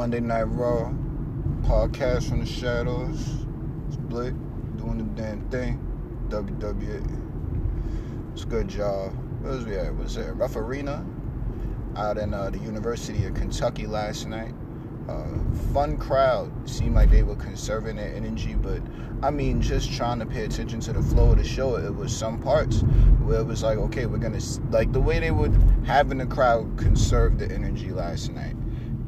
Monday Night Raw podcast from the shadows. It's Blake doing the damn thing. WWE. It's a good job. What was we at? Was it Rupp Arena out in uh, the University of Kentucky last night? Uh, fun crowd. Seemed like they were conserving their energy, but I mean, just trying to pay attention to the flow of the show. It was some parts where it was like, okay, we're gonna like the way they would having the crowd conserve the energy last night.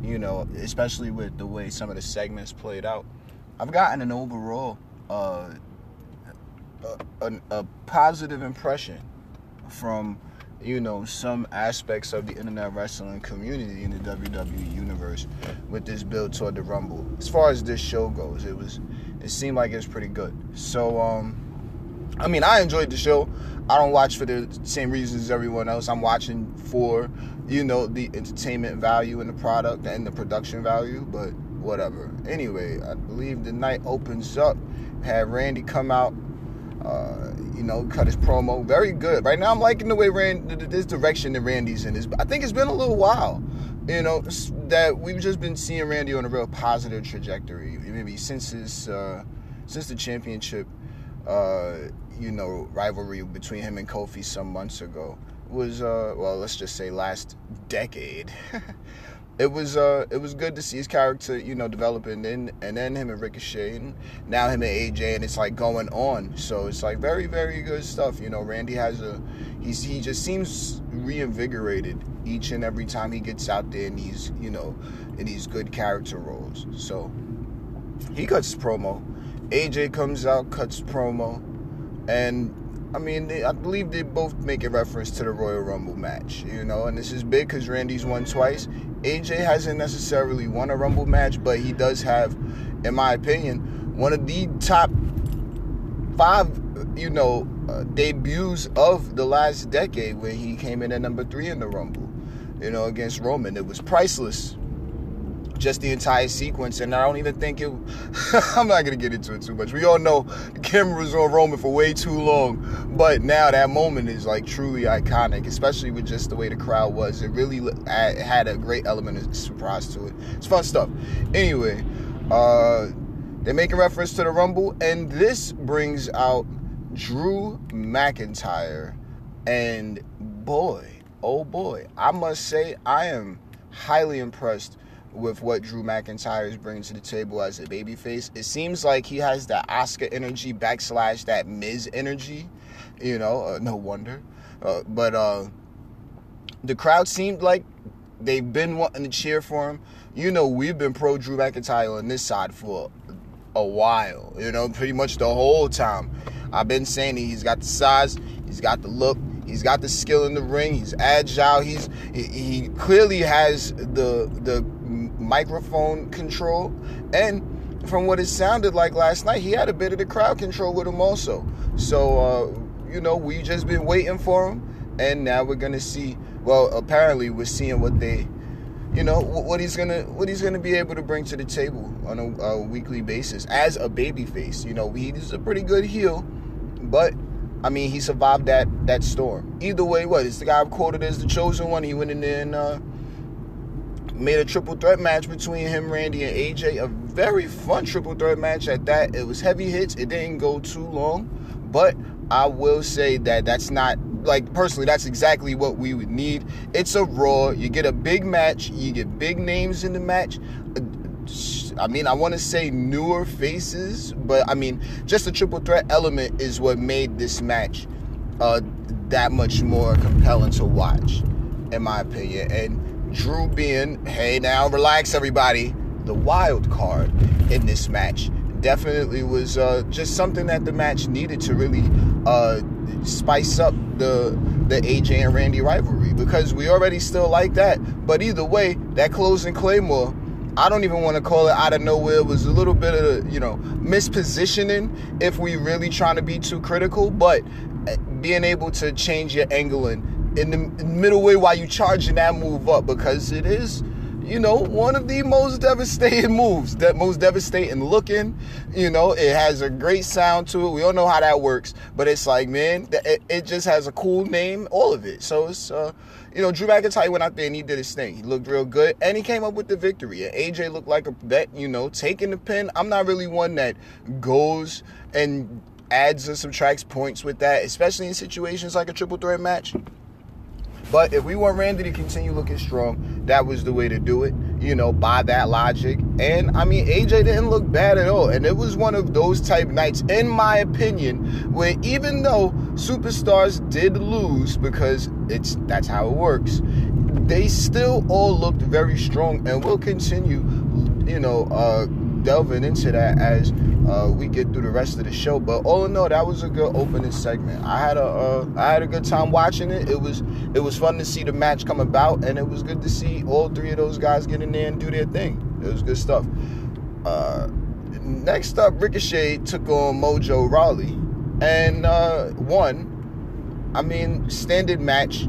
You know, especially with the way some of the segments played out. I've gotten an overall uh, a, a, a positive impression from you know some aspects of the internet wrestling community in the WWE universe with this build toward the Rumble. As far as this show goes, it was it seemed like it was pretty good. So um I mean, I enjoyed the show. I don't watch for the same reasons as everyone else. I'm watching for, you know, the entertainment value in the product and the production value, but whatever. Anyway, I believe the night opens up. Had Randy come out uh, you know, cut his promo. Very good. Right now, I'm liking the way Rand, this direction that Randy's in. Is I think it's been a little while, you know, that we've just been seeing Randy on a real positive trajectory. Maybe since his, uh, since the championship, uh, you know, rivalry between him and Kofi some months ago was, uh, well, let's just say last decade. it was uh it was good to see his character you know developing and and then him and Ricochet and now him and AJ and it's like going on. So it's like very very good stuff you know. Randy has a he's he just seems reinvigorated each and every time he gets out there in these you know in these good character roles. So he cuts promo AJ comes out cuts promo and I mean, they, I believe they both make a reference to the Royal Rumble match, you know, and this is big because Randy's won twice. AJ hasn't necessarily won a Rumble match, but he does have, in my opinion, one of the top five, you know, uh, debuts of the last decade when he came in at number three in the Rumble, you know, against Roman. It was priceless just the entire sequence. And I don't even think it. I'm not gonna get into it too much. We all know the camera was on Roman for way too long, but now that moment is like truly iconic, especially with just the way the crowd was. It really had a great element of surprise to it. It's fun stuff. Anyway, uh, they make a reference to the Rumble, and this brings out Drew McIntyre, and boy, oh boy, I must say I am highly impressed with what Drew McIntyre is bringing to the table as a babyface. It seems like he has that Oscar energy backslash that Miz energy. You know, uh, no wonder. Uh, but uh, the crowd seemed like they've been wanting to cheer for him. You know, we've been pro Drew McIntyre on this side for a while. You know, pretty much the whole time. I've been saying he's got the size, he's got the look, he's got the skill in the ring, he's agile, he's he, he clearly has the the microphone control. And from what it sounded like last night, he had a bit of the crowd control with him also. So, uh, you know, we just been waiting for him. And now we're to see, well, apparently we're seeing what they, you know, what he's gonna what he's gonna be able to bring to the table on a, a weekly basis as a baby face. You know, he's a pretty good heel, but I mean, he survived that that storm. Either way, what is the guy quoted as the chosen one? He went in there and uh, made a triple threat match between him, Randy, and AJ. A very fun triple threat match at that. It was heavy hits. It didn't go too long, but I will say that that's not like personally. That's exactly what we would need. It's a Raw. You get a big match. You get big names in the match. I mean, I want to say newer faces, but I mean, just the triple threat element is what made this match uh, that much more compelling to watch, in my opinion. And Drew being, hey, now relax, everybody, the wild card in this match definitely was uh, just something that the match needed to really uh, spice up the the AJ and Randy rivalry because we already still like that. But either way, that closing Claymore, I don't even want to call it out of nowhere. It was a little bit of you know mispositioning if we really trying to be too critical. But eh, being able to change your angle and in the middle way while you charging that move up because it is you know, one of the most devastating moves, that most devastating looking. You know, it has a great sound to it. We all know how that works, but it's like, man, it, it just has a cool name, all of it. So it's, uh, you know, Drew McIntyre went out there and he did his thing. He looked real good, and he came up with the victory. And AJ looked like a bet, you know, taking the pin. I'm not really one that goes and adds or subtracts points with that, especially in situations like a triple threat match. But if we want Randy to continue looking strong, that was the way to do it, you know, by that logic. And I mean, AJ didn't look bad at all. And it was one of those type nights, in my opinion, where even though superstars did lose, because it's that's how it works, they still all looked very strong and will continue, you know, uh, delving into that as uh, we get through the rest of the show. But all in all, that was a good opening segment. I had a uh, I had a good time watching it. It was it was fun to see the match come about, and it was good to see all three of those guys get in there and do their thing. It was good stuff. Uh, next up, Ricochet took on Mojo Rawley and uh, won. I mean, standard match.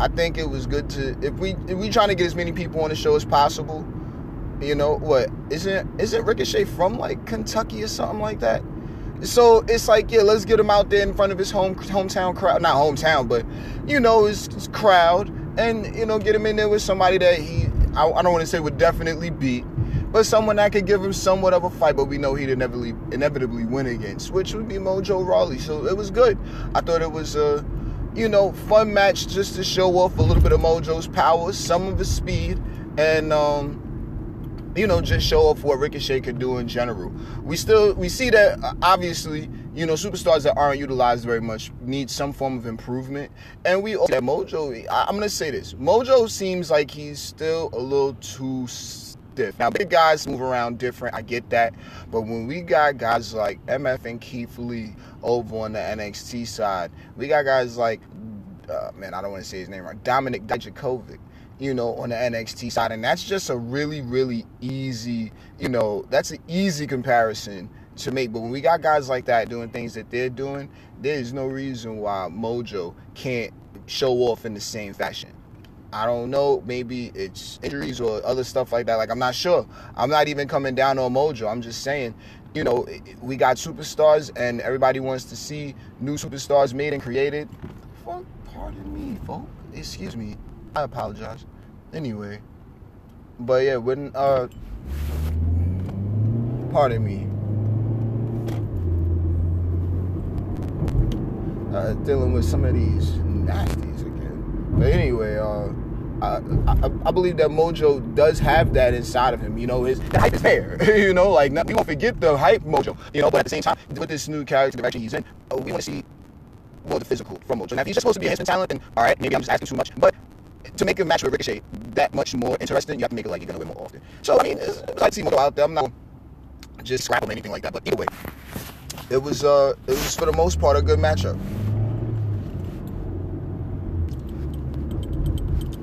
I think it was good to if we if we trying to get as many people on the show as possible you know what? Isn't isn't Ricochet from like Kentucky or something like that? So it's like, yeah, let's get him out there in front of his home hometown crowd, not hometown, but you know his, his crowd, and you know get him in there with somebody that he, I, I don't want to say would definitely beat, but someone that could give him somewhat of a fight, but we know he'd inevitably inevitably win against, which would be Mojo Rawley. So it was good. I thought it was a, you know, fun match just to show off a little bit of Mojo's powers, some of his speed, and um, you know, just show off what Ricochet could do in general. We still we see that uh, obviously, you know, superstars that aren't utilized very much need some form of improvement, and we that Mojo. I'm gonna say this: Mojo seems like he's still a little too stiff. Now, big guys move around different. I get that, but when we got guys like MF and Keith Lee over on the NXT side, we got guys like, uh, man, I don't want to say his name right, Dominik Dijakovic you know, on the NXT side. And that's just a really, really easy, you know, that's an easy comparison to make. But when we got guys like that doing things that they're doing, there's no reason why Mojo can't show off in the same fashion. I don't know. Maybe it's injuries or other stuff like that. Like, I'm not sure. I'm not even coming down on Mojo. I'm just saying, you know, we got superstars and everybody wants to see new superstars made and created. Pardon me, folks. Excuse me. I apologize. Anyway, but yeah, when uh, pardon me. Uh, dealing with some of these nasties again. But anyway, uh, I, I, I, believe that Mojo does have that inside of him. You know, his the hype is there. you know, like we won't forget the hype Mojo. You know, but at the same time, with this new character direction he's in, uh, we want to see more the physical from Mojo. Now, if he's just supposed to be a handsome talent, then all right, maybe I'm just asking too much. But to make a match with Ricochet that much more interesting, you have to make it like you're gonna win more often. So I mean, I see Mojo out there. I'm not just scrap him anything like that. But either way, it was uh, it was for the most part a good matchup.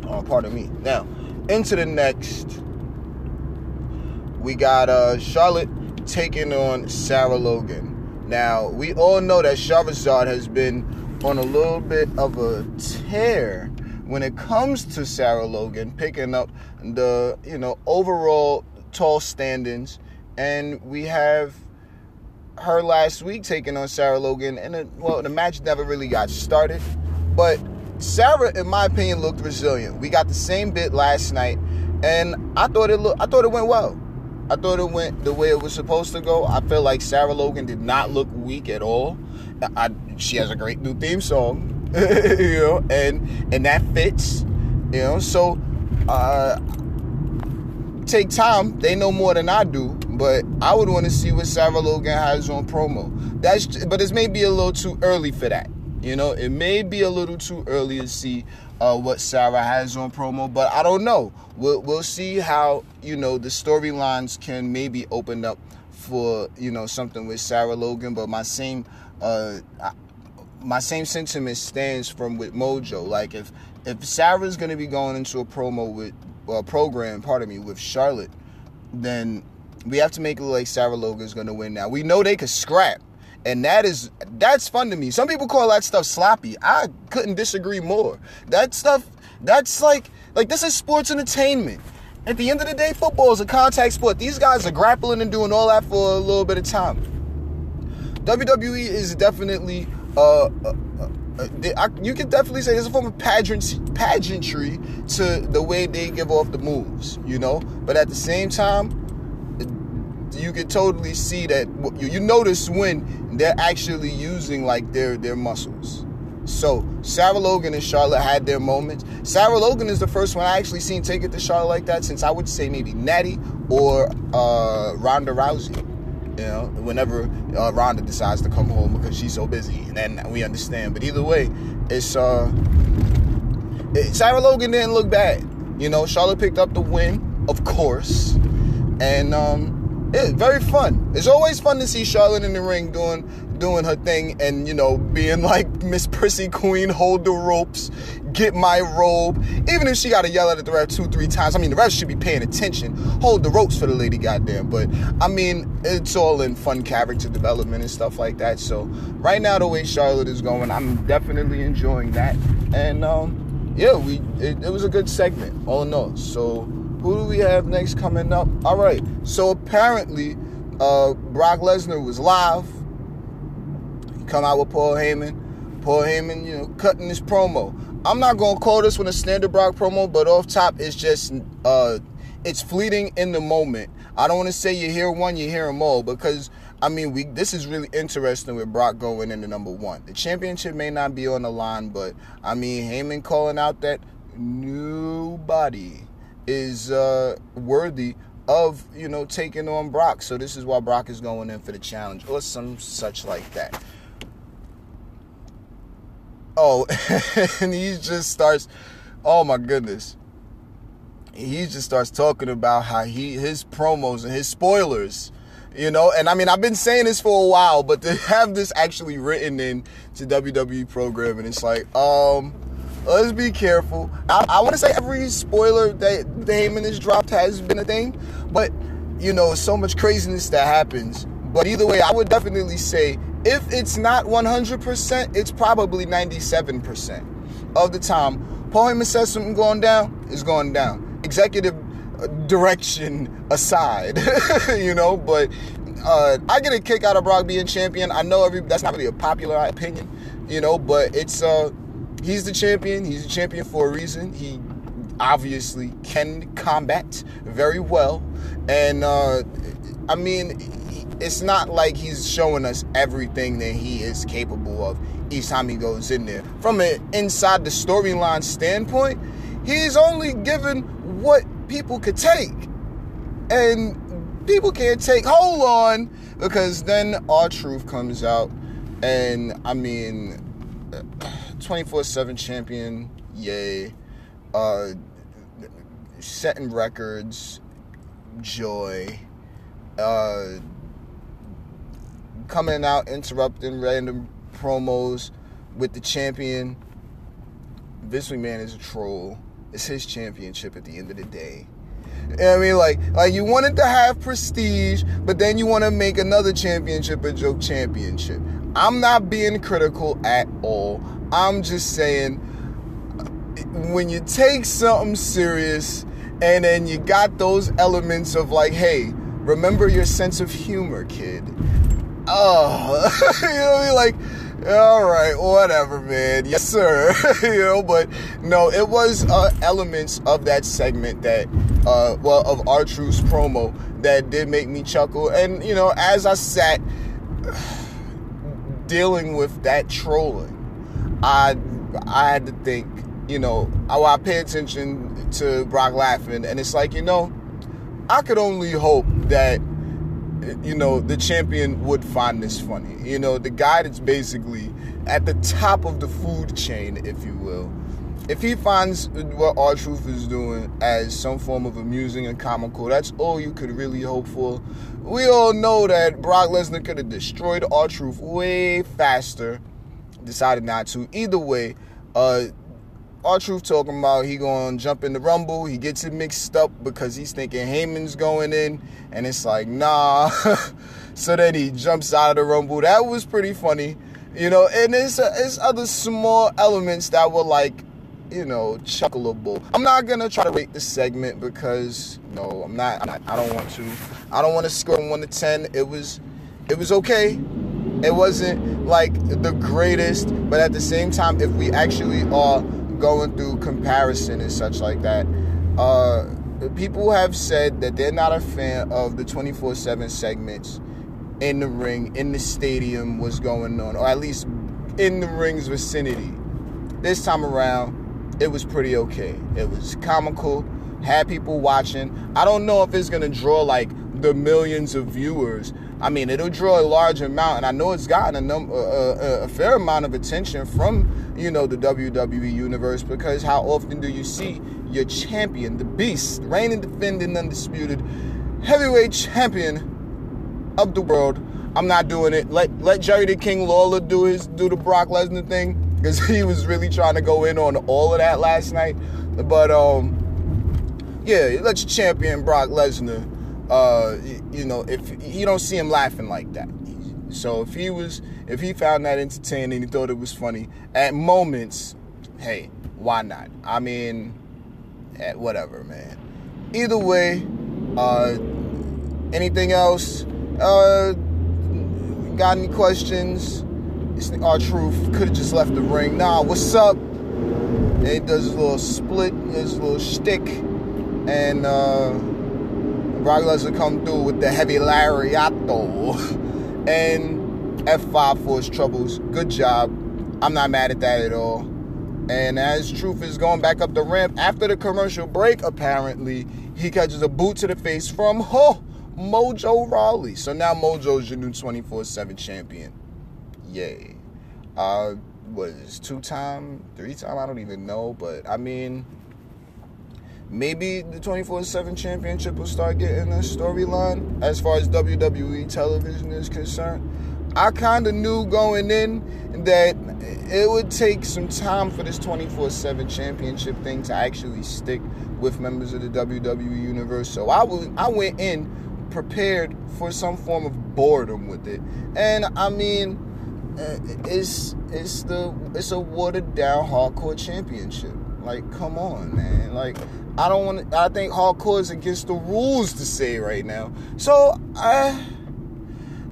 Oh, pardon me. Now, into the next, we got uh, Charlotte taking on Sarah Logan. Now, we all know that Charizard has been on a little bit of a tear when it comes to Sarah Logan picking up the, you know, overall tall standings. And we have her last week taking on Sarah Logan. And, well, the match never really got started. But Sarah, in my opinion, looked resilient. We got the same bit last night. And I thought it looked, I thought it went well. I thought it went the way it was supposed to go. I feel like Sarah Logan did not look weak at all. I, she has a great new theme song. you know, and and that fits, you know. So uh, take time. They know more than I do, but I would want to see what Sarah Logan has on promo. That's but it may be a little too early for that. You know, it may be a little too early to see uh, what Sarah has on promo, but I don't know. We'll we'll see how you know the storylines can maybe open up for you know something with Sarah Logan. But my same uh, my same sentiment stands from with Mojo. Like if if Sarah's gonna be going into a promo with a program, pardon me, with Charlotte, then we have to make it look like Sarah Logan's gonna win. Now we know they could scrap, and that is that's fun to me. Some people call that stuff sloppy. I couldn't disagree more. That stuff, that's like like this is sports entertainment. At the end of the day, football is a contact sport. These guys are grappling and doing all that for a little bit of time. WWE is definitely uh, uh, uh, you can definitely say there's a form of pageant, pageantry to the way they give off the moves, you know. But at the same time, you can totally see that you, you notice when they're actually using like their their muscles. So Sarah Logan and Charlotte had their moments. Sarah Logan is the first one I actually seen take it to Charlotte like that since I would say maybe Natty or uh, Ronda Rousey. You know, whenever uh, Ronda decides to come home because she's so busy, and then we understand. But either way, it's uh, it, Sarah Logan didn't look bad. You know, Charlotte picked up the win, of course, and um, it's very fun. It's always fun to see Charlotte in the ring doing doing her thing and you know being like Miss Prissy Queen, hold the ropes, get my robe. Even if she got to yell at the ref two, three times, I mean the ref should be paying attention. Hold the ropes for the lady, goddamn. But I mean it's all in fun character development and stuff like that. So right now the way Charlotte is going, I'm definitely enjoying that. And um, yeah, we it, it was a good segment all in all. So who do we have next coming up? All right. So apparently, uh, Brock Lesnar was live. He come out with Paul Heyman. Paul Heyman, you know, cutting his promo. I'm not gonna call this one a standard Brock promo, but off top, it's just uh, it's fleeting in the moment. I don't want to say you hear one, you hear them all, because I mean, we this is really interesting with Brock going into number one. The championship may not be on the line, but I mean, Heyman calling out that nobody is uh, worthy of you know taking on Brock. So this is why Brock is going in for the challenge or some such like that. Oh, and he just starts. Oh my goodness. He just starts talking about how he his promos and his spoilers, you know. And I mean, I've been saying this for a while, but to have this actually written in to WWE program, and it's like, um, let's be careful. I, I want to say every spoiler that Heyman has dropped has been a thing, but you know, so much craziness that happens. But either way, I would definitely say if it's not 100%, it's probably 97% of the time. Paul Heyman says something going down, is going down. Executive uh, direction aside, you know, but uh, I get a kick out of Brock being champion. I know every that's not really a popular opinion, you know, but it's uh he's the champion. He's a champion for a reason. He obviously can combat very well. And uh, I mean, it's not like he's showing us everything that he is capable of each time he goes in there. From an inside the storyline standpoint, he's only given what people could take. And people can't take, hold on, because then R-Truth comes out. And I mean, 24 7 champion, yay. Uh, setting records, joy. Uh, coming out, interrupting random promos with the champion. Vince McMahon is a troll. It's his championship at the end of the day. You know I mean, like, like you wanted to have prestige, but then you want to make another championship a joke championship. I'm not being critical at all. I'm just saying, when you take something serious and then you got those elements of like, hey, remember your sense of humor, kid. Oh, you know? Like, all right, whatever, man. Yes, sir. you know, but no, it was uh, elements of that segment that, uh, well, of R-Truth's promo that did make me chuckle. And, you know, as I sat dealing with that trolling, I I had to think, you know, I, I pay attention to Brock laughing, and it's like, you know, I could only hope that you know the champion would find this funny. You know, the guy that's basically at the top of the food chain, if you will. If he finds what R-Truth is doing as some form of amusing and comical, that's all you could really hope for. We all know that Brock Lesnar could have destroyed R-Truth way faster decided not to. Either way, uh, R-Truth talking about he to jump in the Rumble. He gets it mixed up because he's thinking Heyman's going in, and it's like, nah. so then he jumps out of the Rumble. That was pretty funny, you know. And it's, it's other small elements that were like you know, chuckleable. I'm not gonna try to rate the segment because no, I'm not, I'm not. I don't want to. I don't want to score one to ten. It was, it was okay. It wasn't like the greatest, but at the same time, if we actually are going through comparison and such like that, uh, people have said that they're not a fan of the 24/7 segments in the ring, in the stadium, was going on, or at least in the ring's vicinity. This time around, it was pretty okay. It was comical, had people watching. I don't know if it's gonna draw like the millions of viewers. I mean, it'll draw a large amount, and I know it's gotten a, num- a, a fair amount of attention from you know the WWE universe because how often do you see your champion, the Beast, reigning, defending, undisputed heavyweight champion of the world? I'm not doing it. Let let Jerry the King Lawler do his do the Brock Lesnar thing because he was really trying to go in on all of that last night. But um, yeah, let your champion Brock Lesnar. Uh, you know, if you don't see him laughing like that. So if he was, if he found that entertaining, he thought it was funny at moments. Hey, why not? I mean, eh, whatever, man. Either way, uh, anything else? Uh, got any questions? It's R-Truth. Could have just left the ring. Nah, what's up? And he does his little split, his little shtick, and uh, Brock Lesnar come through with the heavy lariato and F5 for his troubles. Good job. I'm not mad at that at all. And as Truth is going back up the ramp after the commercial break, apparently he catches a boot to the face from oh, Mojo Rawley. So now Mojo's your new 24/7 champion. Yay. Uh, was two time, three time? I don't even know, but I mean maybe the 24-7 championship will start getting a storyline as far as WWE television is concerned. I kind of knew going in that it would take some time for this 24/7 championship thing to actually stick with members of the WWE universe. So I was I went in prepared for some form of boredom with it. And I mean, eh, it's it's the it's a watered down hardcore championship. Like, come on, man. Like, I don't want. I think hardcore is against the rules to say right now. So I,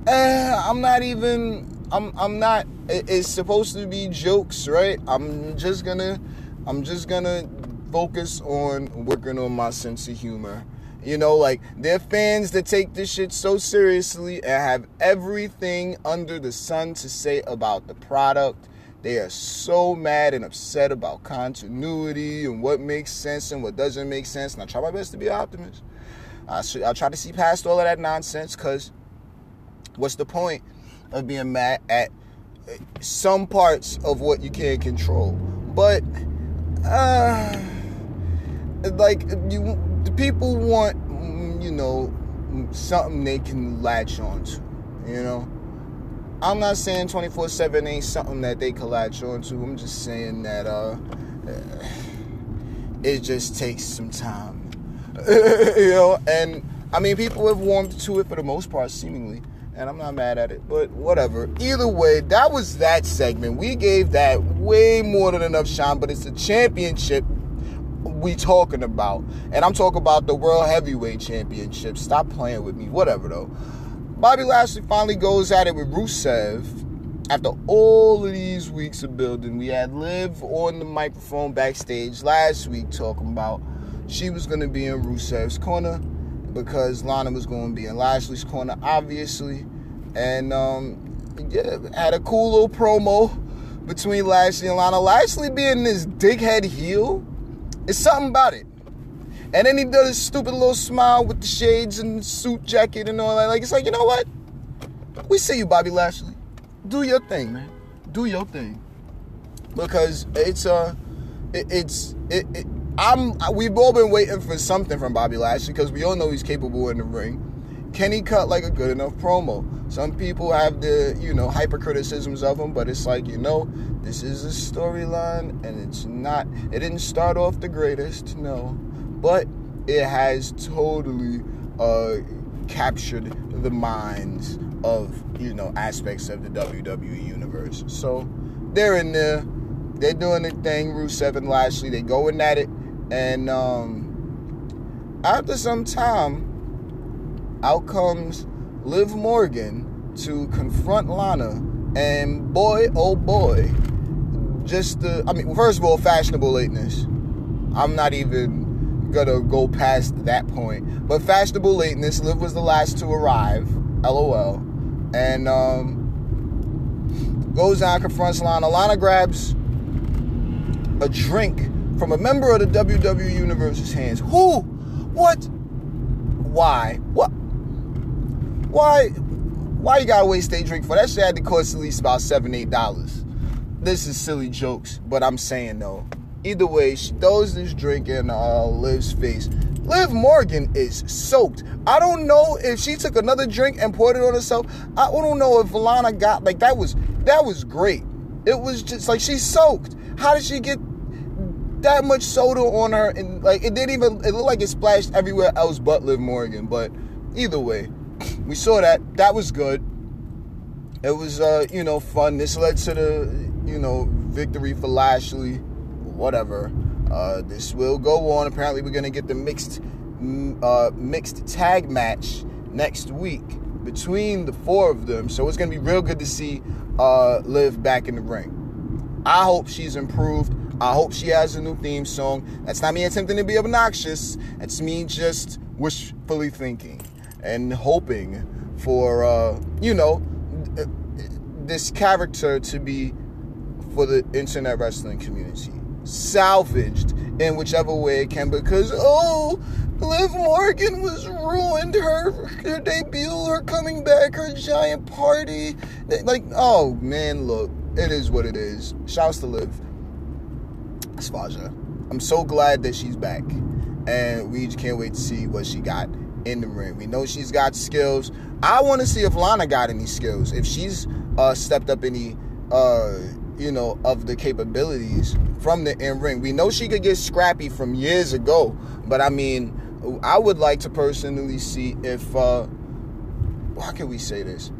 uh, I'm not even. I'm. I'm not. It's supposed to be jokes, right? I'm just gonna. I'm just gonna focus on working on my sense of humor. You know, like they're fans that take this shit so seriously and have everything under the sun to say about the product. They are so mad and upset about continuity and what makes sense and what doesn't make sense. And I try my best to be an optimist. I, I try to see past all of that nonsense because what's the point of being mad at some parts of what you can't control? But, uh, like, you the people want, mm, you know, something they can latch onto, you know. I'm not saying 24/7 ain't something that they latch onto. I'm just saying that uh, it just takes some time, you know. And I mean, people have warmed to it for the most part, seemingly, and I'm not mad at it. But whatever. Either way, that was that segment. We gave that way more than enough shine. But it's a championship we talking about. And I'm talking about the World Heavyweight Championship. Stop playing with me. Whatever, though. Bobby Lashley finally goes at it with Rusev. After all of these weeks of building, we had Liv on the microphone backstage last week talking about she was going to be in Rusev's corner because Lana was going to be in Lashley's corner, obviously. And um, yeah, had a cool little promo between Lashley and Lana. Lashley being this dighead heel it's something about it. And then he does his stupid little smile with the shades and suit jacket and all that. Like it's like, you know what? We see you, Bobby Lashley. Do your thing, man. Do your thing. Because it's uh it, it's it, it I'm we've all been waiting for something from Bobby Lashley because we all know he's capable in the ring. Can he cut like a good enough promo? Some people have the, you know, hyper criticisms of him, but it's like, you know, this is a storyline and it's not, it didn't start off the greatest, no, but it has totally uh, captured the minds of, you know, aspects of the WWE universe. So they're in there. they're doing their thing. Rusev and Lashley, they going at it, and um, after some time, out comes Liv Morgan to confront Lana, and boy, oh boy, just the I mean, first of all, fashionable lateness. I'm not even gonna go past that point, but fashionable lateness. Liv was the last to arrive. LOL, and um, goes down, confronts Lana. Lana grabs a drink from a member of the WWE Universe's hands. Who? What? Why? What? Why? Why you gotta waste a drink for that? Shit had to cost at least about seven, eight dollars. This is silly jokes, but I'm saying though. Either way, she throws this drink in uh, Liv's face. Liv Morgan is soaked. I don't know if she took another drink and poured it on herself. I don't know if Lana got like that was that was great. It was just like she's soaked. How did she get that much soda on her? And like it didn't even. It looked like it splashed everywhere else but Liv Morgan. But either way, we saw that. That was good. It was uh, you know fun. This led to the you know victory for Lashley. Whatever. Uh, this will go on. Apparently, we're gonna get the mixed uh, mixed tag match next week between the four of them. So it's gonna be real good to see uh, Liv back in the ring. I hope she's improved. I hope she has a new theme song. That's not me attempting to be obnoxious. That's me just wishfully thinking and hoping for, uh, you know, this character to be for the internet wrestling community salvaged in whichever way it can because oh Liv Morgan was ruined. Her her debut, her coming back, her giant party. Like, oh man, look, it is what it is. Shouts to Liv. Svaja. I'm so glad that she's back. And we can't wait to see what she got in the ring. We know she's got skills. I want to see if Lana got any skills. If she's uh, stepped up any uh, you know, of the capabilities from the in ring. We know she could get scrappy from years ago, but I mean, I would like to personally see if, uh, how can we say this?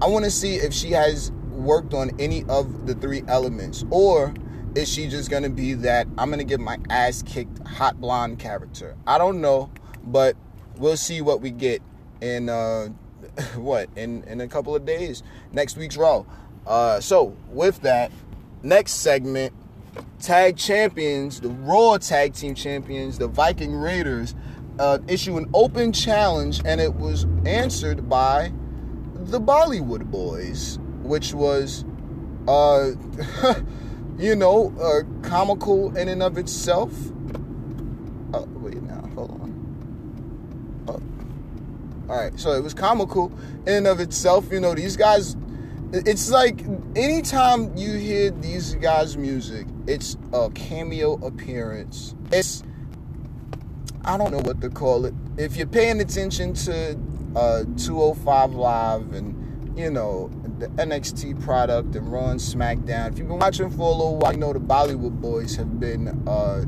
I want to see if she has worked on any of the three elements, or is she just gonna be that I'm gonna get my ass kicked hot blonde character? I don't know, but we'll see what we get in uh, what in in a couple of days. Next week's Raw. Uh, so with that, next segment, tag champions, the Raw tag team champions, the Viking Raiders uh, issue an open challenge, and it was answered by the Bollywood Boys, which was, uh, you know, uh, comical in and of itself. Uh, wait now, hold on. Oh. All right, so it was comical in and of itself. You know, these guys. It's like anytime you hear these guys' music, it's a cameo appearance. It's I don't know what to call it. If you're paying attention to uh, 205 Live and, you know, the NXT product and and SmackDown, if you've been watching for a little while, you know the Bollywood Boys have been uh,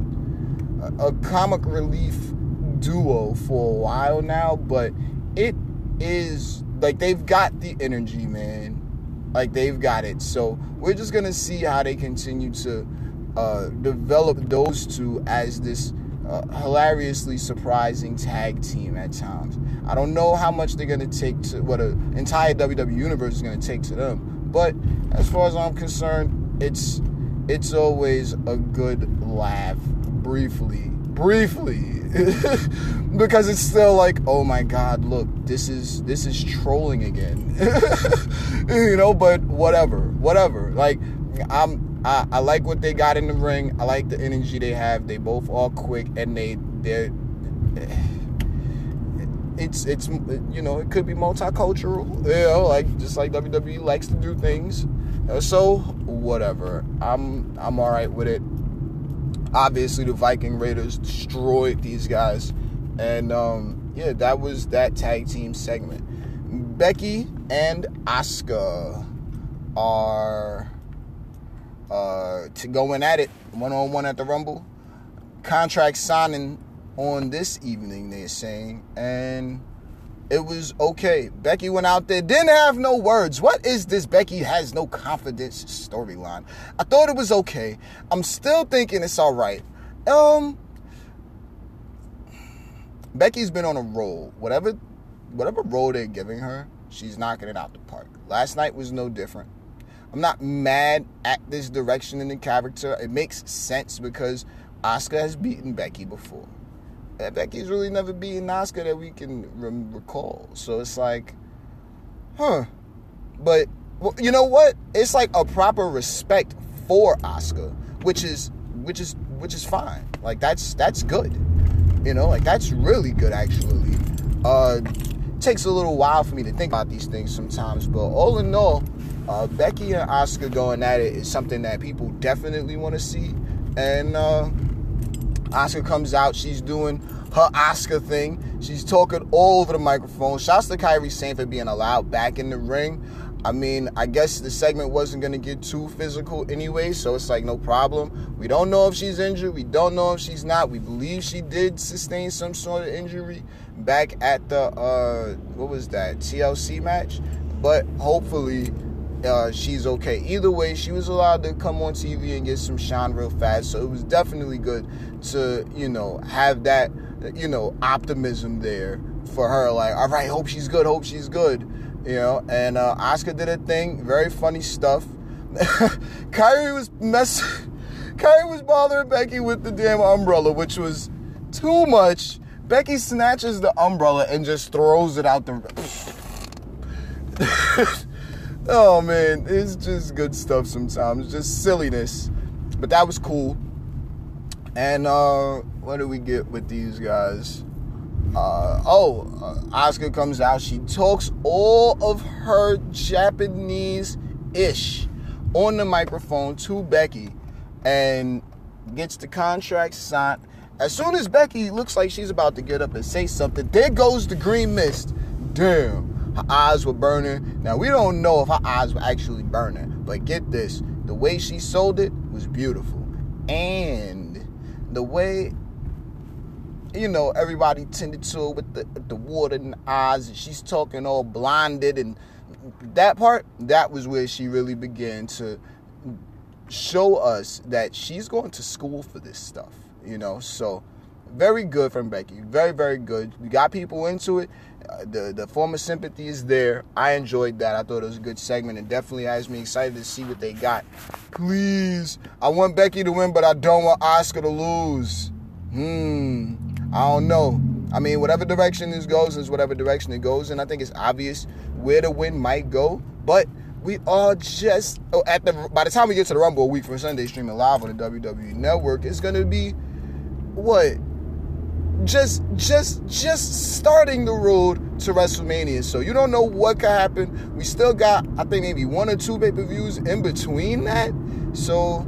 a comic relief duo for a while now, but it is like they've got the energy, man. Like they've got it. So we're just gonna see how they continue to uh, develop those two as this uh, hilariously surprising tag team at times. I don't know how much they're to take to what an entire WWE universe is to take to them, but as far as I'm concerned, it's it's always a good laugh briefly briefly because it's still like oh my god look this is this is trolling again. You know but whatever whatever. Like i'm I, I like what they got in the ring. I like the energy they have. They both are quick and they they're it's it's you know it could be multicultural. You know like just like WWE likes to do things. So whatever. I'm I'm all right with it obviously the Viking Raiders destroyed these guys and um, yeah that was that tag team segment Becky and Asuka are uh, to going at it one on one at the Rumble. Contract signing on this evening, they're saying. And It was okay. Becky went out there, didn't have no words. What is this Becky has no confidence storyline? I thought it was okay. I'm still thinking it's all right. Um, Becky's been on a roll. Whatever, whatever role they're giving her, she's knocking it out the park. Last night was no different. I'm not mad at this direction in the character. It makes sense because Asuka has beaten Becky before. Becky's really never beaten Asuka that we can re- recall. So it's like, huh. But well, you know what? It's like a proper respect for Asuka, which is which is which is fine. Like that's that's good. You know, like that's really good actually. Uh takes a little while for me to think about these things sometimes, but all in all, uh, Becky and Asuka going at it is something that people definitely want to see. And uh, Asuka comes out, she's doing her Asuka thing. She's talking all over the microphone. Shouts to Kairi Sane for being allowed back in the ring. I mean, I guess the segment wasn't going to get too physical anyway, so it's like no problem. We don't know if she's injured. We don't know if she's not. We believe she did sustain some sort of injury back at the, uh, what was that, TLC match. But hopefully uh, she's okay. Either way, she was allowed to come on TV and get some shine real fast. So it was definitely good to, you know, have that, you know, optimism there for her. Like, all right, hope she's good, hope she's good, you know. And uh, Asuka did a thing, very funny stuff. Kairi was mess. Kairi was bothering Becky with the damn umbrella, which was too much. Becky snatches the umbrella and just throws it out the. Oh man, it's just good stuff sometimes. Just silliness. But that was cool. And uh what do we get with these guys? Uh, oh, uh, Asuka comes out. She talks all of her Japanese ish on the microphone to Becky and gets the contract signed. As soon as Becky looks like she's about to get up and say something, there goes the green mist. Damn her eyes were burning. Now, we don't know if her eyes were actually burning, but get this the way she sold it was beautiful. And the way, you know, everybody tended to it with the, the water in the eyes, and she's talking all blinded, and that part, that was where she really began to show us that she's going to school for this stuff, you know? So, very good from Becky. Very, very good. We got people into it. The the form of sympathy is there. I enjoyed that. I thought it was a good segment and definitely has me excited to see what they got. Please, I want Becky to win, but I don't want Asuka to lose. Hmm, I don't know. I mean, whatever direction this goes is whatever direction it goes, and I think it's obvious where the win might go. But we are just oh, at the by the time we get to the Rumble a week from Sunday streaming live on the WWE Network, it's gonna be what just just just starting the road to WrestleMania. So you don't know what could happen. We still got I think maybe one or two pay-per-views in between that. So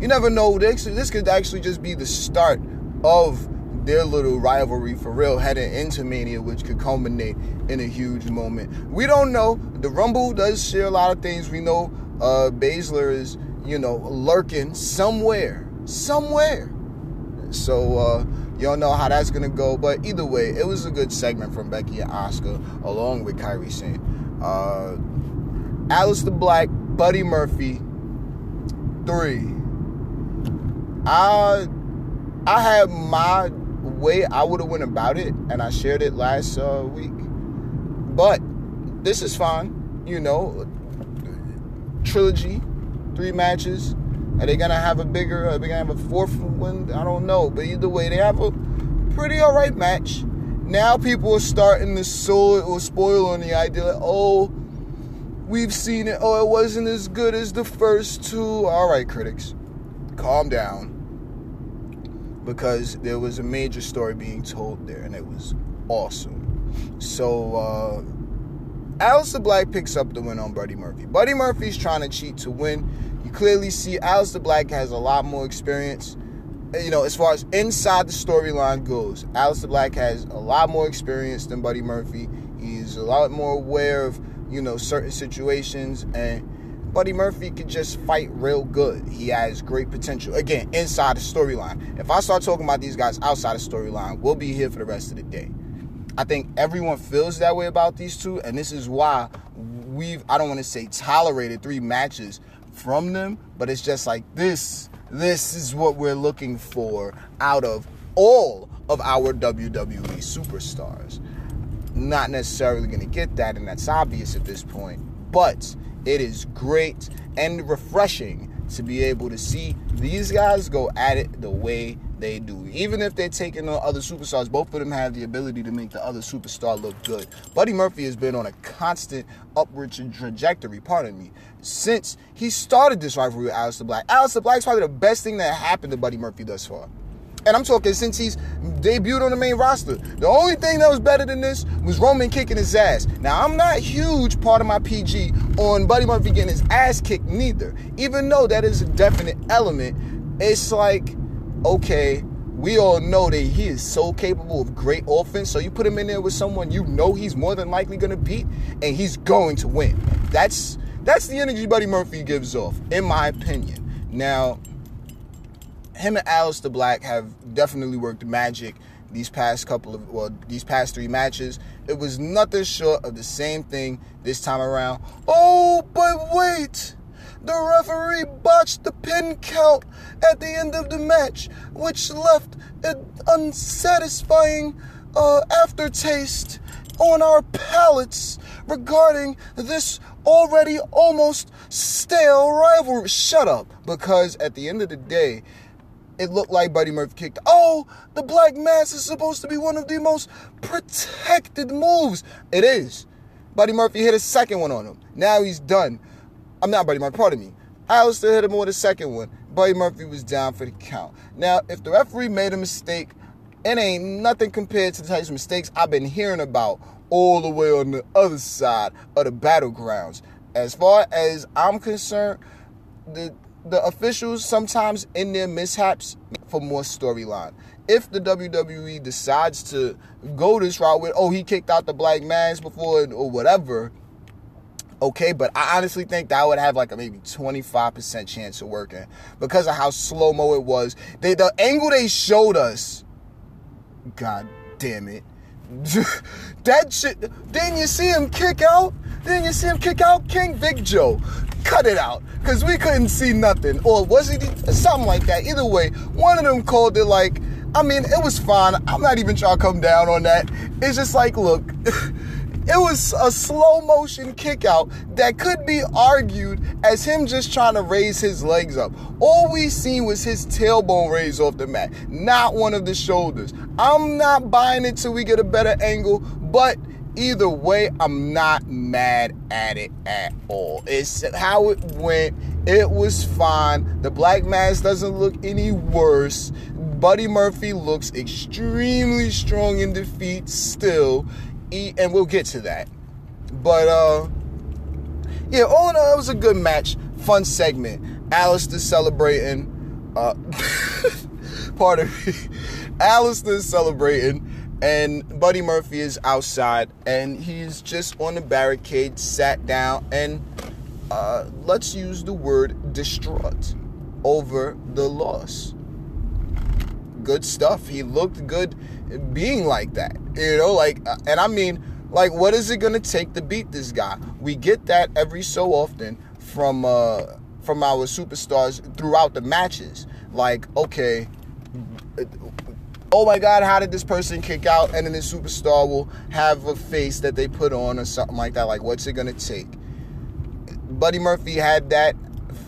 you never know. This, this could actually just be the start of their little rivalry for real heading into Mania, which could culminate in a huge moment. We don't know. The Rumble does share a lot of things. We know uh Baszler is, you know, lurking somewhere. Somewhere. So uh don't know how that's gonna go, but either way, it was a good segment from Becky and Asuka, along with Kairi Sane. Uh, the Black, Buddy Murphy, three. I I had my way I would have went about it, and I shared it last uh, week. But this is fine, you know. Trilogy, three matches are they gonna have a bigger? Are they gonna have a fourth one? I don't know. But either way, they have a pretty alright match. Now people are starting to soil or spoil on the idea that oh, we've seen it. Oh, it wasn't as good as the first two. All right, critics, calm down. Because there was a major story being told there, and it was awesome. So, uh, Aleister Black picks up the win on Buddy Murphy. Buddy Murphy's trying to cheat to win. You clearly see Aleister Black has a lot more experience. Eh, you know, as far as inside the storyline goes, Aleister Black has a lot more experience than Buddy Murphy. He's a lot more aware of, you know, certain situations and Buddy Murphy could just fight real good. He has great potential. Again, inside the storyline. If I start talking about these guys outside the storyline, we'll be here for the rest of the day. I think everyone feels that way about these two, and this is why we've I don't want to say tolerated three matches from them, but it's just like this. This is what we're looking for out of all of our WWE superstars. Not necessarily going to get that, and that's obvious at this point, but it is great and refreshing to be able to see these guys go at it the way they do. Even if they're taking on other superstars, both of them have the ability to make the other superstar look good. Buddy Murphy has been on a constant upward trajectory, pardon me, since he started this rivalry with Aleister Black. Aleister Black is probably the best thing that happened to Buddy Murphy thus far. And I'm talking since he's debuted on the main roster. The only thing that was better than this was Roman kicking his ass. Now, I'm not huge part of my PG on Buddy Murphy getting his ass kicked neither. Even though that is a definite element, it's like, okay, we all know that he is so capable of great offense. So you put him in there with someone you know he's more than likely going to beat, and he's going to win. That's that's the energy Buddy Murphy gives off, in my opinion. Now, him and Aleister Black have definitely worked magic these past couple of well these past three matches. It was nothing short of the same thing this time around. Oh, but wait. The referee botched the pin count at the end of the match, which left an unsatisfying uh, aftertaste on our palates regarding this already almost stale rivalry. Shut up, because at the end of the day, it looked like Buddy Murphy kicked. Oh, the Black Mass is supposed to be one of the most protected moves. It is. Buddy Murphy hit a second one on him. Now he's done. I'm not Buddy Murphy, pardon me. Aleister hit him with a second one. Buddy Murphy was down for the count. Now, if the referee made a mistake, it ain't nothing compared to the types of mistakes I've been hearing about all the way on the other side of the battlegrounds. As far as I'm concerned, the the officials sometimes in their mishaps for more storyline. If the WWE decides to go this route with, oh, he kicked out the black mass before or whatever, okay, but I honestly think that would have like a maybe 25% chance of working because of how slow mo it was. They, the angle they showed us, god damn it. that shit, didn't you see him kick out? Didn't you see him kick out King Vic Joe? cut it out because we couldn't see nothing. Or was it something like that? Either way, one of them called it like, I mean, it was fine. I'm not even trying to come down on that. It's just like, look, it was a slow motion kick out that could be argued as him just trying to raise his legs up. All we seen was his tailbone raised off the mat, not one of the shoulders. I'm not buying it till we get a better angle, but either way, I'm not mad at it at all. It's how it went. It was fine. The Black Mass doesn't look any worse. Buddy Murphy looks extremely strong in defeat still, and we'll get to that. But uh, yeah, all in all, it was a good match, fun segment. Aleister celebrating. Uh, part of me. Celebrating and Buddy Murphy is outside and he's just on the barricade, sat down, and uh, let's use the word distraught over the loss. Good stuff. He looked good being like that, you know, like, uh, and I mean, like, what is it gonna take to beat this guy? We get that every so often from uh, from our superstars throughout the matches. Like, okay, oh my God, how did this person kick out? And then the superstar will have a face that they put on or something like that. Like, what's it to take? Buddy Murphy had that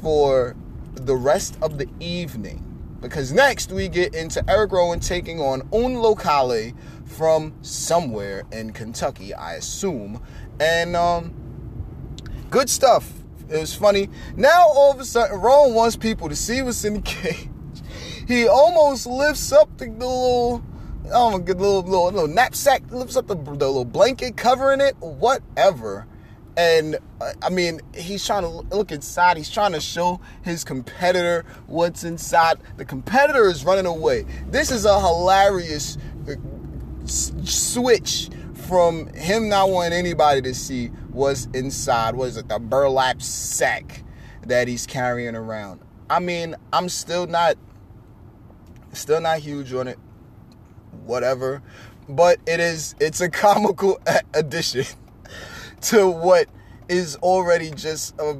for the rest of the evening. Because next we get into Eric Rowan taking on Un Locale from somewhere in Kentucky, I assume. And um, good stuff. It was funny. Now all of a sudden, Rowan wants people to see what's in the cage he almost lifts up the, little, oh good little, little, little knapsack, lifts up the, the little blanket covering it, whatever. And uh, I mean, he's trying to look inside. He's trying to show his competitor what's inside. The competitor is running away. This is a hilarious uh, switch from him not wanting anybody to see what's inside. What is it? The burlap sack that he's carrying around. I mean, I'm still not Still not huge on it. Whatever. but it is it's a comical addition to what is already just a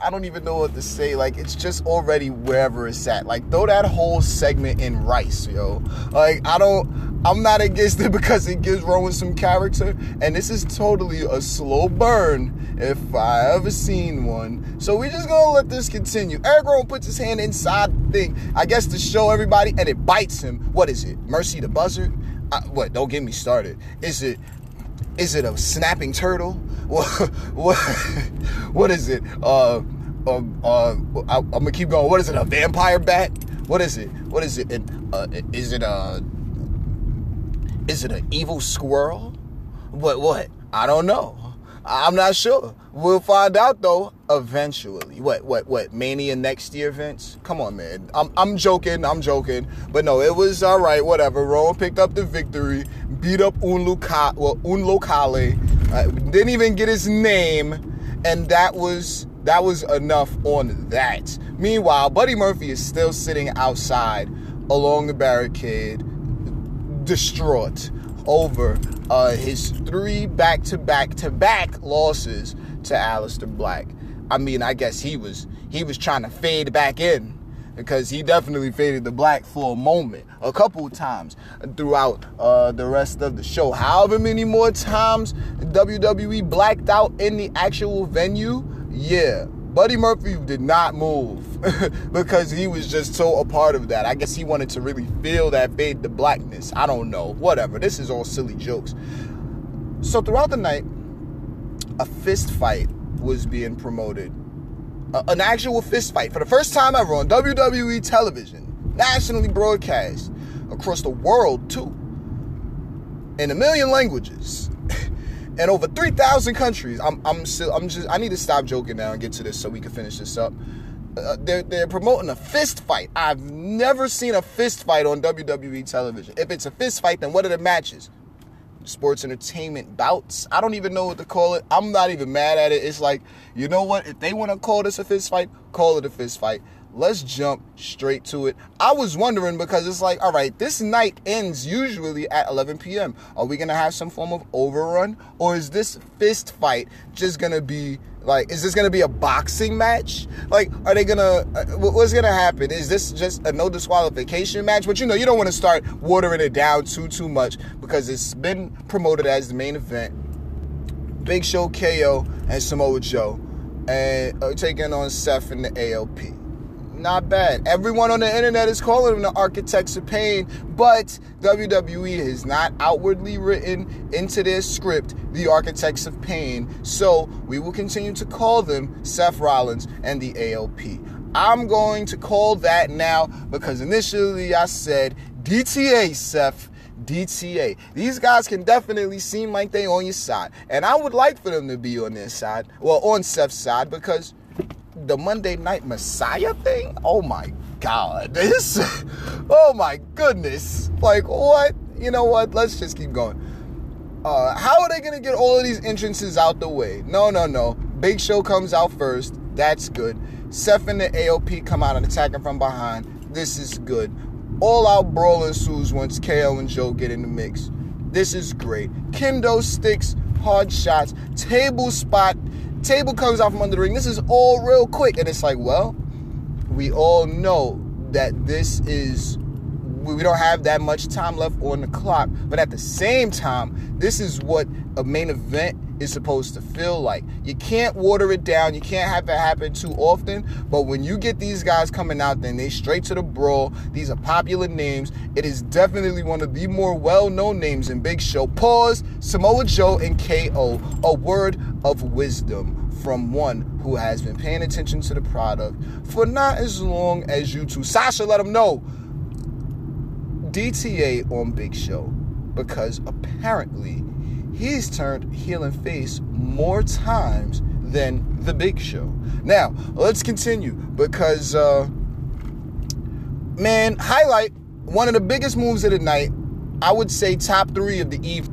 I don't even know what to say. Like it's just already wherever it's at. Like throw that whole segment in rice, yo. Like I don't. I'm not against it because it gives Rowan some character, and this is totally a slow burn if I ever seen one. So we just gonna let this continue. Eric Rowan puts his hand inside the thing, I guess to show everybody, and it bites him. What is it? Mercy the buzzard? Uh, what? Don't get me started. Is it? Is it a snapping turtle? What? What? What is it? Uh, uh, uh I, am gonna keep going. What is it? A vampire bat? What is it? What is it? Uh, is it a? Is it an evil squirrel? What? What? I don't know. I'm not sure. We'll find out though eventually. What what what Mania next year, Vince? Come on, man. I'm I'm joking. I'm joking. But no, it was all right. Whatever. Rowan picked up the victory, beat up Unluka, well Unlocale. Uh, didn't even get his name, and that was that was enough on that. Meanwhile, Buddy Murphy is still sitting outside along the barricade, distraught over uh, his three back to back to back losses to Aleister Black. I mean, I guess he was he was trying to fade back in because he definitely faded the black for a moment, a couple times throughout uh, the rest of the show. However many more times WWE blacked out in the actual venue, yeah, Buddy Murphy did not move because he was just so a part of that. I guess he wanted to really feel that fade the blackness. I don't know. Whatever. This is all silly jokes. So throughout the night, a fist fight was being promoted. Uh, an actual fist fight for the first time ever on WWE television, nationally broadcast across the world too, in a million languages in over 3,000 countries. I'm, I'm still, I'm just, I need to stop joking now and get to this so we can finish this up. Uh, they're, they're promoting a fist fight. I've never seen a fist fight on WWE television. If it's a fist fight, then what are the matches? Sports entertainment bouts. I don't even know what to call it. I'm not even mad at it. It's like, you know what? If they want to call this a fist fight, call it a fist fight let's jump straight to it. I was wondering because it's like, all right, this night ends usually at 11 p.m. Are we gonna have some form of overrun, or is this fist fight just gonna be like, is this gonna be a boxing match? Like, are they gonna? Uh, what's gonna happen? Is this just a no disqualification match? But you know, you don't want to start watering it down too too much because it's been promoted as the main event. Big Show, KO, and Samoa Joe, and uh, taking on Seth and the AOP not bad. Everyone on the internet is calling them the architects of pain, but WWE has not outwardly written into their script the architects of pain. So we will continue to call them Seth Rollins and the AOP. I'm going to call that now because initially I said DTA, Seth. DTA. These guys can definitely seem like they on your side. And I would like for them to be on their side, well, on Seth's side, because the Monday Night Messiah thing? Oh my God. This, oh my goodness. Like, what? You know what? Let's just keep going. Uh, how are they going to get all of these entrances out the way? No, no, no. Big Show comes out first. That's good. Seth and the AOP come out and attack him from behind. This is good. All out brawl ensues once KO and Joe get in the mix. This is great. Kendo sticks, hard shots, table spot table comes out from under the ring. This is all real quick. And it's like, well, we all know that this is we don't have that much time left on the clock. But at the same time, this is what a main event is supposed to feel like. You can't water it down. You can't have it happen too often. But when you get these guys coming out, then they straight to the brawl. These are popular names. It is definitely one of the more well-known names in Big Show. Pause. Samoa Joe and KO. A word of wisdom from one who has been paying attention to the product for not as long as you two. Sasha, let them know. DTA on Big Show because apparently he's turned heel and face more times than the Big Show. Now, let's continue because, uh, man, highlight one of the biggest moves of the night. I would say top three of the eve.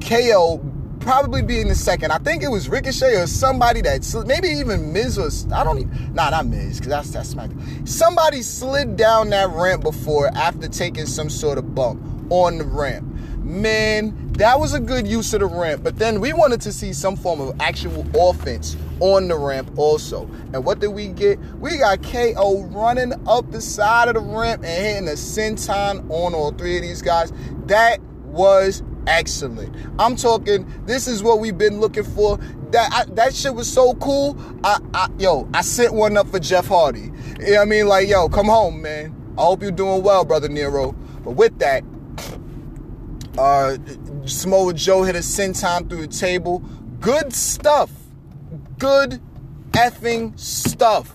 KO probably being the second. I think it was Ricochet or somebody that maybe even Miz was. I don't even. Nah, not Miz because that's that's Smack. Somebody slid down that ramp before after taking some sort of bump on the ramp. man, that was a good use of the ramp. But then we wanted to see some form of actual offense on the ramp also. And what did we get? We got KO running up the side of the ramp and hitting a senton on all three of these guys. That was excellent. I'm talking. This is what we've been looking for. That I, that shit was so cool. I, I yo, I sent one up for Jeff Hardy. You know what I mean? Like, yo, come home, man. I hope you're doing well, brother Nero. But with that, uh, Samoa Joe hit a senton through the table. Good stuff. Good effing stuff.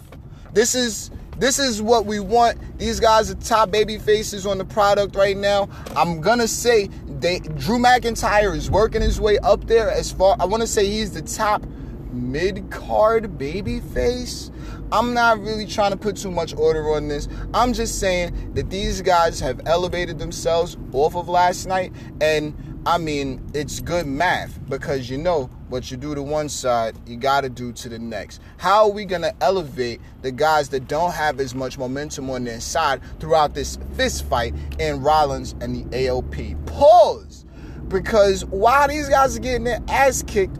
This is this is what we want. These guys are top baby faces on the product right now. I'm gonna say they Drew McIntyre is working his way up there as far. I want to say he's the top mid card baby face. I'm not really trying to put too much order on this. I'm just saying that these guys have elevated themselves off of last night and I mean, it's good math because you know what you do to one side, you got to do to the next. How are we going to elevate the guys that don't have as much momentum on their side throughout this fist fight in Rollins and the AOP? Pause. Because while these guys are getting their ass kicked,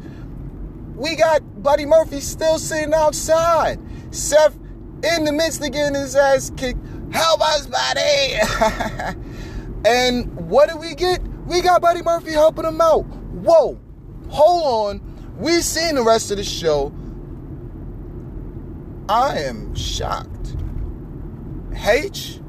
we got Buddy Murphy still sitting outside. Seth in the midst of getting his ass kicked. Help us, buddy! and what do we get? We got Buddy Murphy helping him out. Whoa, hold on. We seen the rest of the show. I am shocked. H,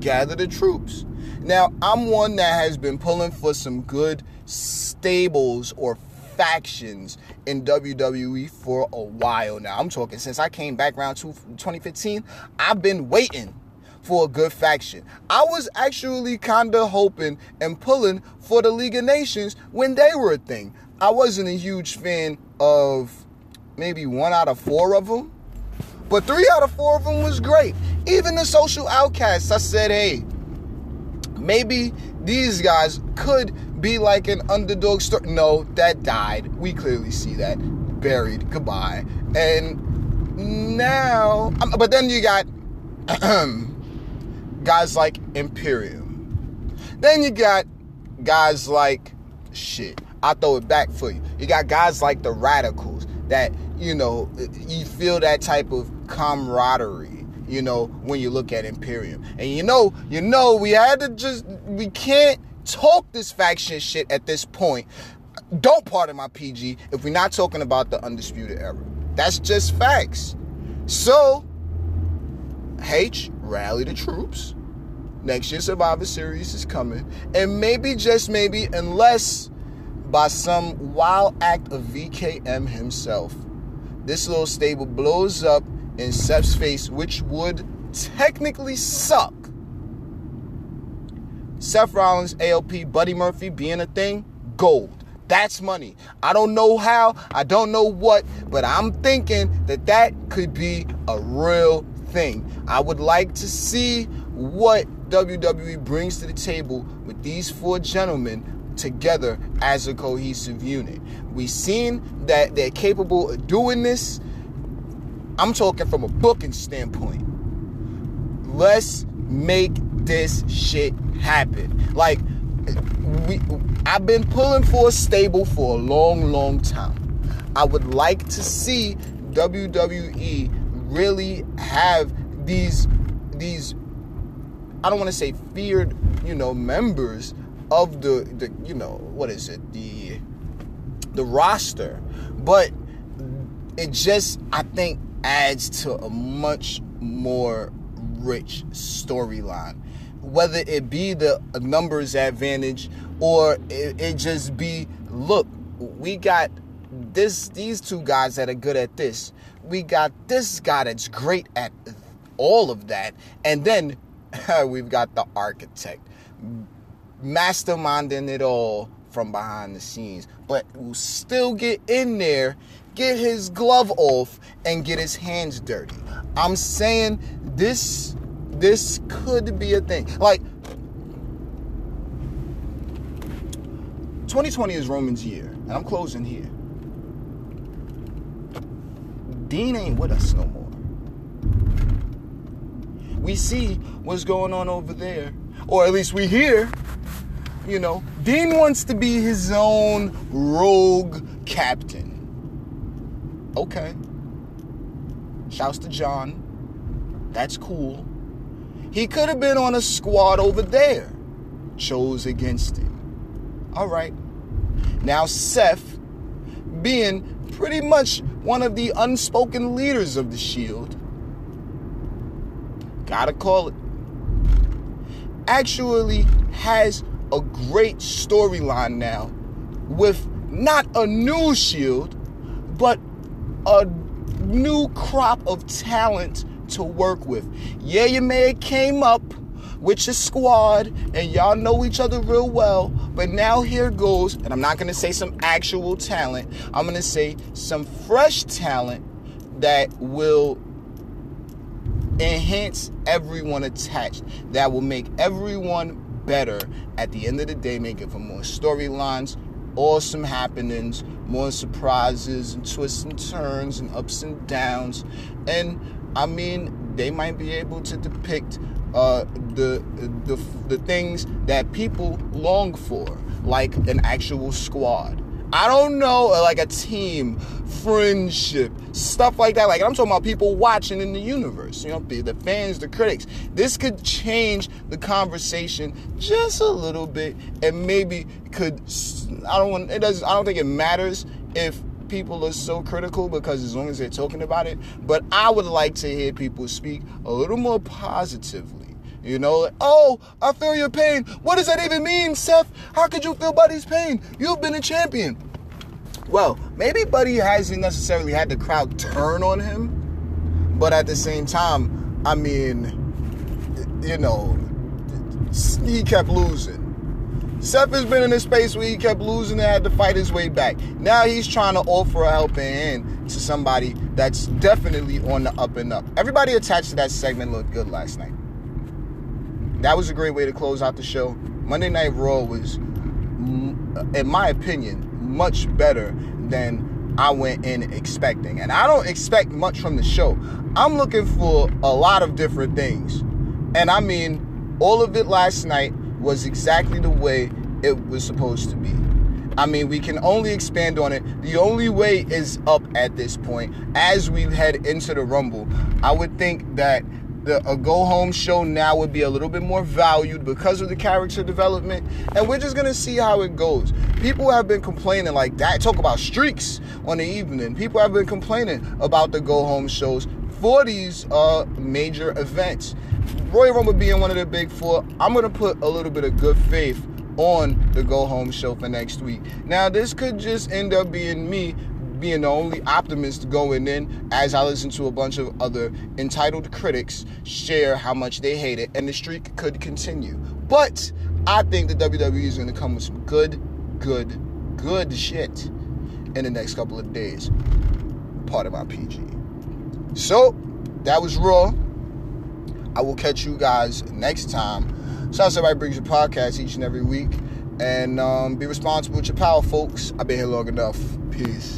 gather the troops. Now, I'm one that has been pulling for some good stables or factions in WWE for a while now. I'm talking since I came back around 2015. I've been waiting for a good faction. I was actually kind of hoping and pulling for the League of Nations when they were a thing. I wasn't a huge fan of maybe one out of four of them, but three out of four of them was great. Even the social outcasts, I said, hey, maybe these guys could be like an underdog story. No, that died. We clearly see that. Buried. Goodbye. And now, but then you got guys like Imperium. Then you got guys like shit. I throw it back for you. You got guys like the Radicals that you know you feel that type of camaraderie. You know when you look at Imperium, and you know you know we had to just we can't talk this faction shit at this point. Don't pardon my PG if we're not talking about the undisputed era. That's just facts. So H rally the troops Next year Survivor Series is coming. And maybe, just maybe, unless by some wild act of VKM himself, this little stable blows up in Seth's face, which would technically suck. Seth Rollins, AOP, Buddy Murphy being a thing, gold. That's money. I don't know how, I don't know what, but I'm thinking that that could be a real thing. I would like to see what WWE brings to the table with these four gentlemen together as a cohesive unit. We've seen that they're capable of doing this. I'm talking from a booking standpoint. Let's make this shit happen. Like we I've been pulling for a stable for a long, long time. I would like to see WWE really have these these I don't want to say feared, you know, members of the the you know what is it the the roster, but it just I think adds to a much more rich storyline. Whether it be the numbers advantage or it, it just be look, we got this these two guys that are good at this. We got this guy that's great at all of that, and then we've got the architect masterminding it all from behind the scenes, but will still get in there, get his glove off, and get his hands dirty. I'm saying this this could be a thing. Like 2020 is Roman's year, and I'm closing here. Dean ain't with us no more we see what's going on over there, or at least we hear, you know, Dean wants to be his own rogue captain. Okay. Shouts to John. That's cool. He could have been on a squad over there. Chose against it. All right. Now, Seth, being pretty much one of the unspoken leaders of the Shield, gotta call it, actually has a great storyline now with not a new Shield, but a new crop of talent to work with. Yeah, you may have came up with your squad and y'all know each other real well, but now here goes, and I'm not gonna say some actual talent, I'm gonna say some fresh talent that will enhance everyone attached, that will make everyone better at the end of the day, make it for more storylines, awesome happenings, more surprises and twists and turns and ups and downs. And I mean, they might be able to depict uh, the, the the things that people long for, like an actual squad. I don't know, uh, like a team, friendship, stuff like that. Like I'm talking about people watching in the universe. You know, the, the fans, the critics. This could change the conversation just a little bit, and maybe could. I don't want. It does. I don't think it matters if people are so critical because as long as they're talking about it. But I would like to hear people speak a little more positively. You know, like, oh, I feel your pain. What does that even mean, Seth? How could you feel Buddy's pain? You've been a champion. Well, maybe Buddy hasn't necessarily had the crowd turn on him, but at the same time, I mean, you know, he kept losing. Seth has been in a space where he kept losing and had to fight his way back. Now he's trying to offer a helping hand to somebody that's definitely on the up and up. Everybody attached to that segment looked good last night that was a great way to close out the show. Monday Night Raw was, in my opinion, much better than I went in expecting. And I don't expect much from the show. I'm looking for a lot of different things. And I mean, all of it last night was exactly the way it was supposed to be. I mean, we can only expand on it. The only way is up at this point. As we head into the Rumble, I would think that the, a go home show now would be a little bit more valued because of the character development. And we're just to see how it goes. People have been complaining like that. Talk about streaks on the evening. People have been complaining about the go home shows for these uh, major events. Royal Rumble being one of the big four, I'm to put a little bit of good faith on the go home show for next week. Now, this could just end up being me being the only optimist going in as I listen to a bunch of other entitled critics share how much they hate it, and the streak could continue. But I think the WWE is going to come with some good, good, good shit in the next couple of days. Part of my PG. So, that was Raw. I will catch you guys next time. Shout out to everybody brings a podcast each and every week. And um, be responsible with your power, folks. I've been here long enough. Peace.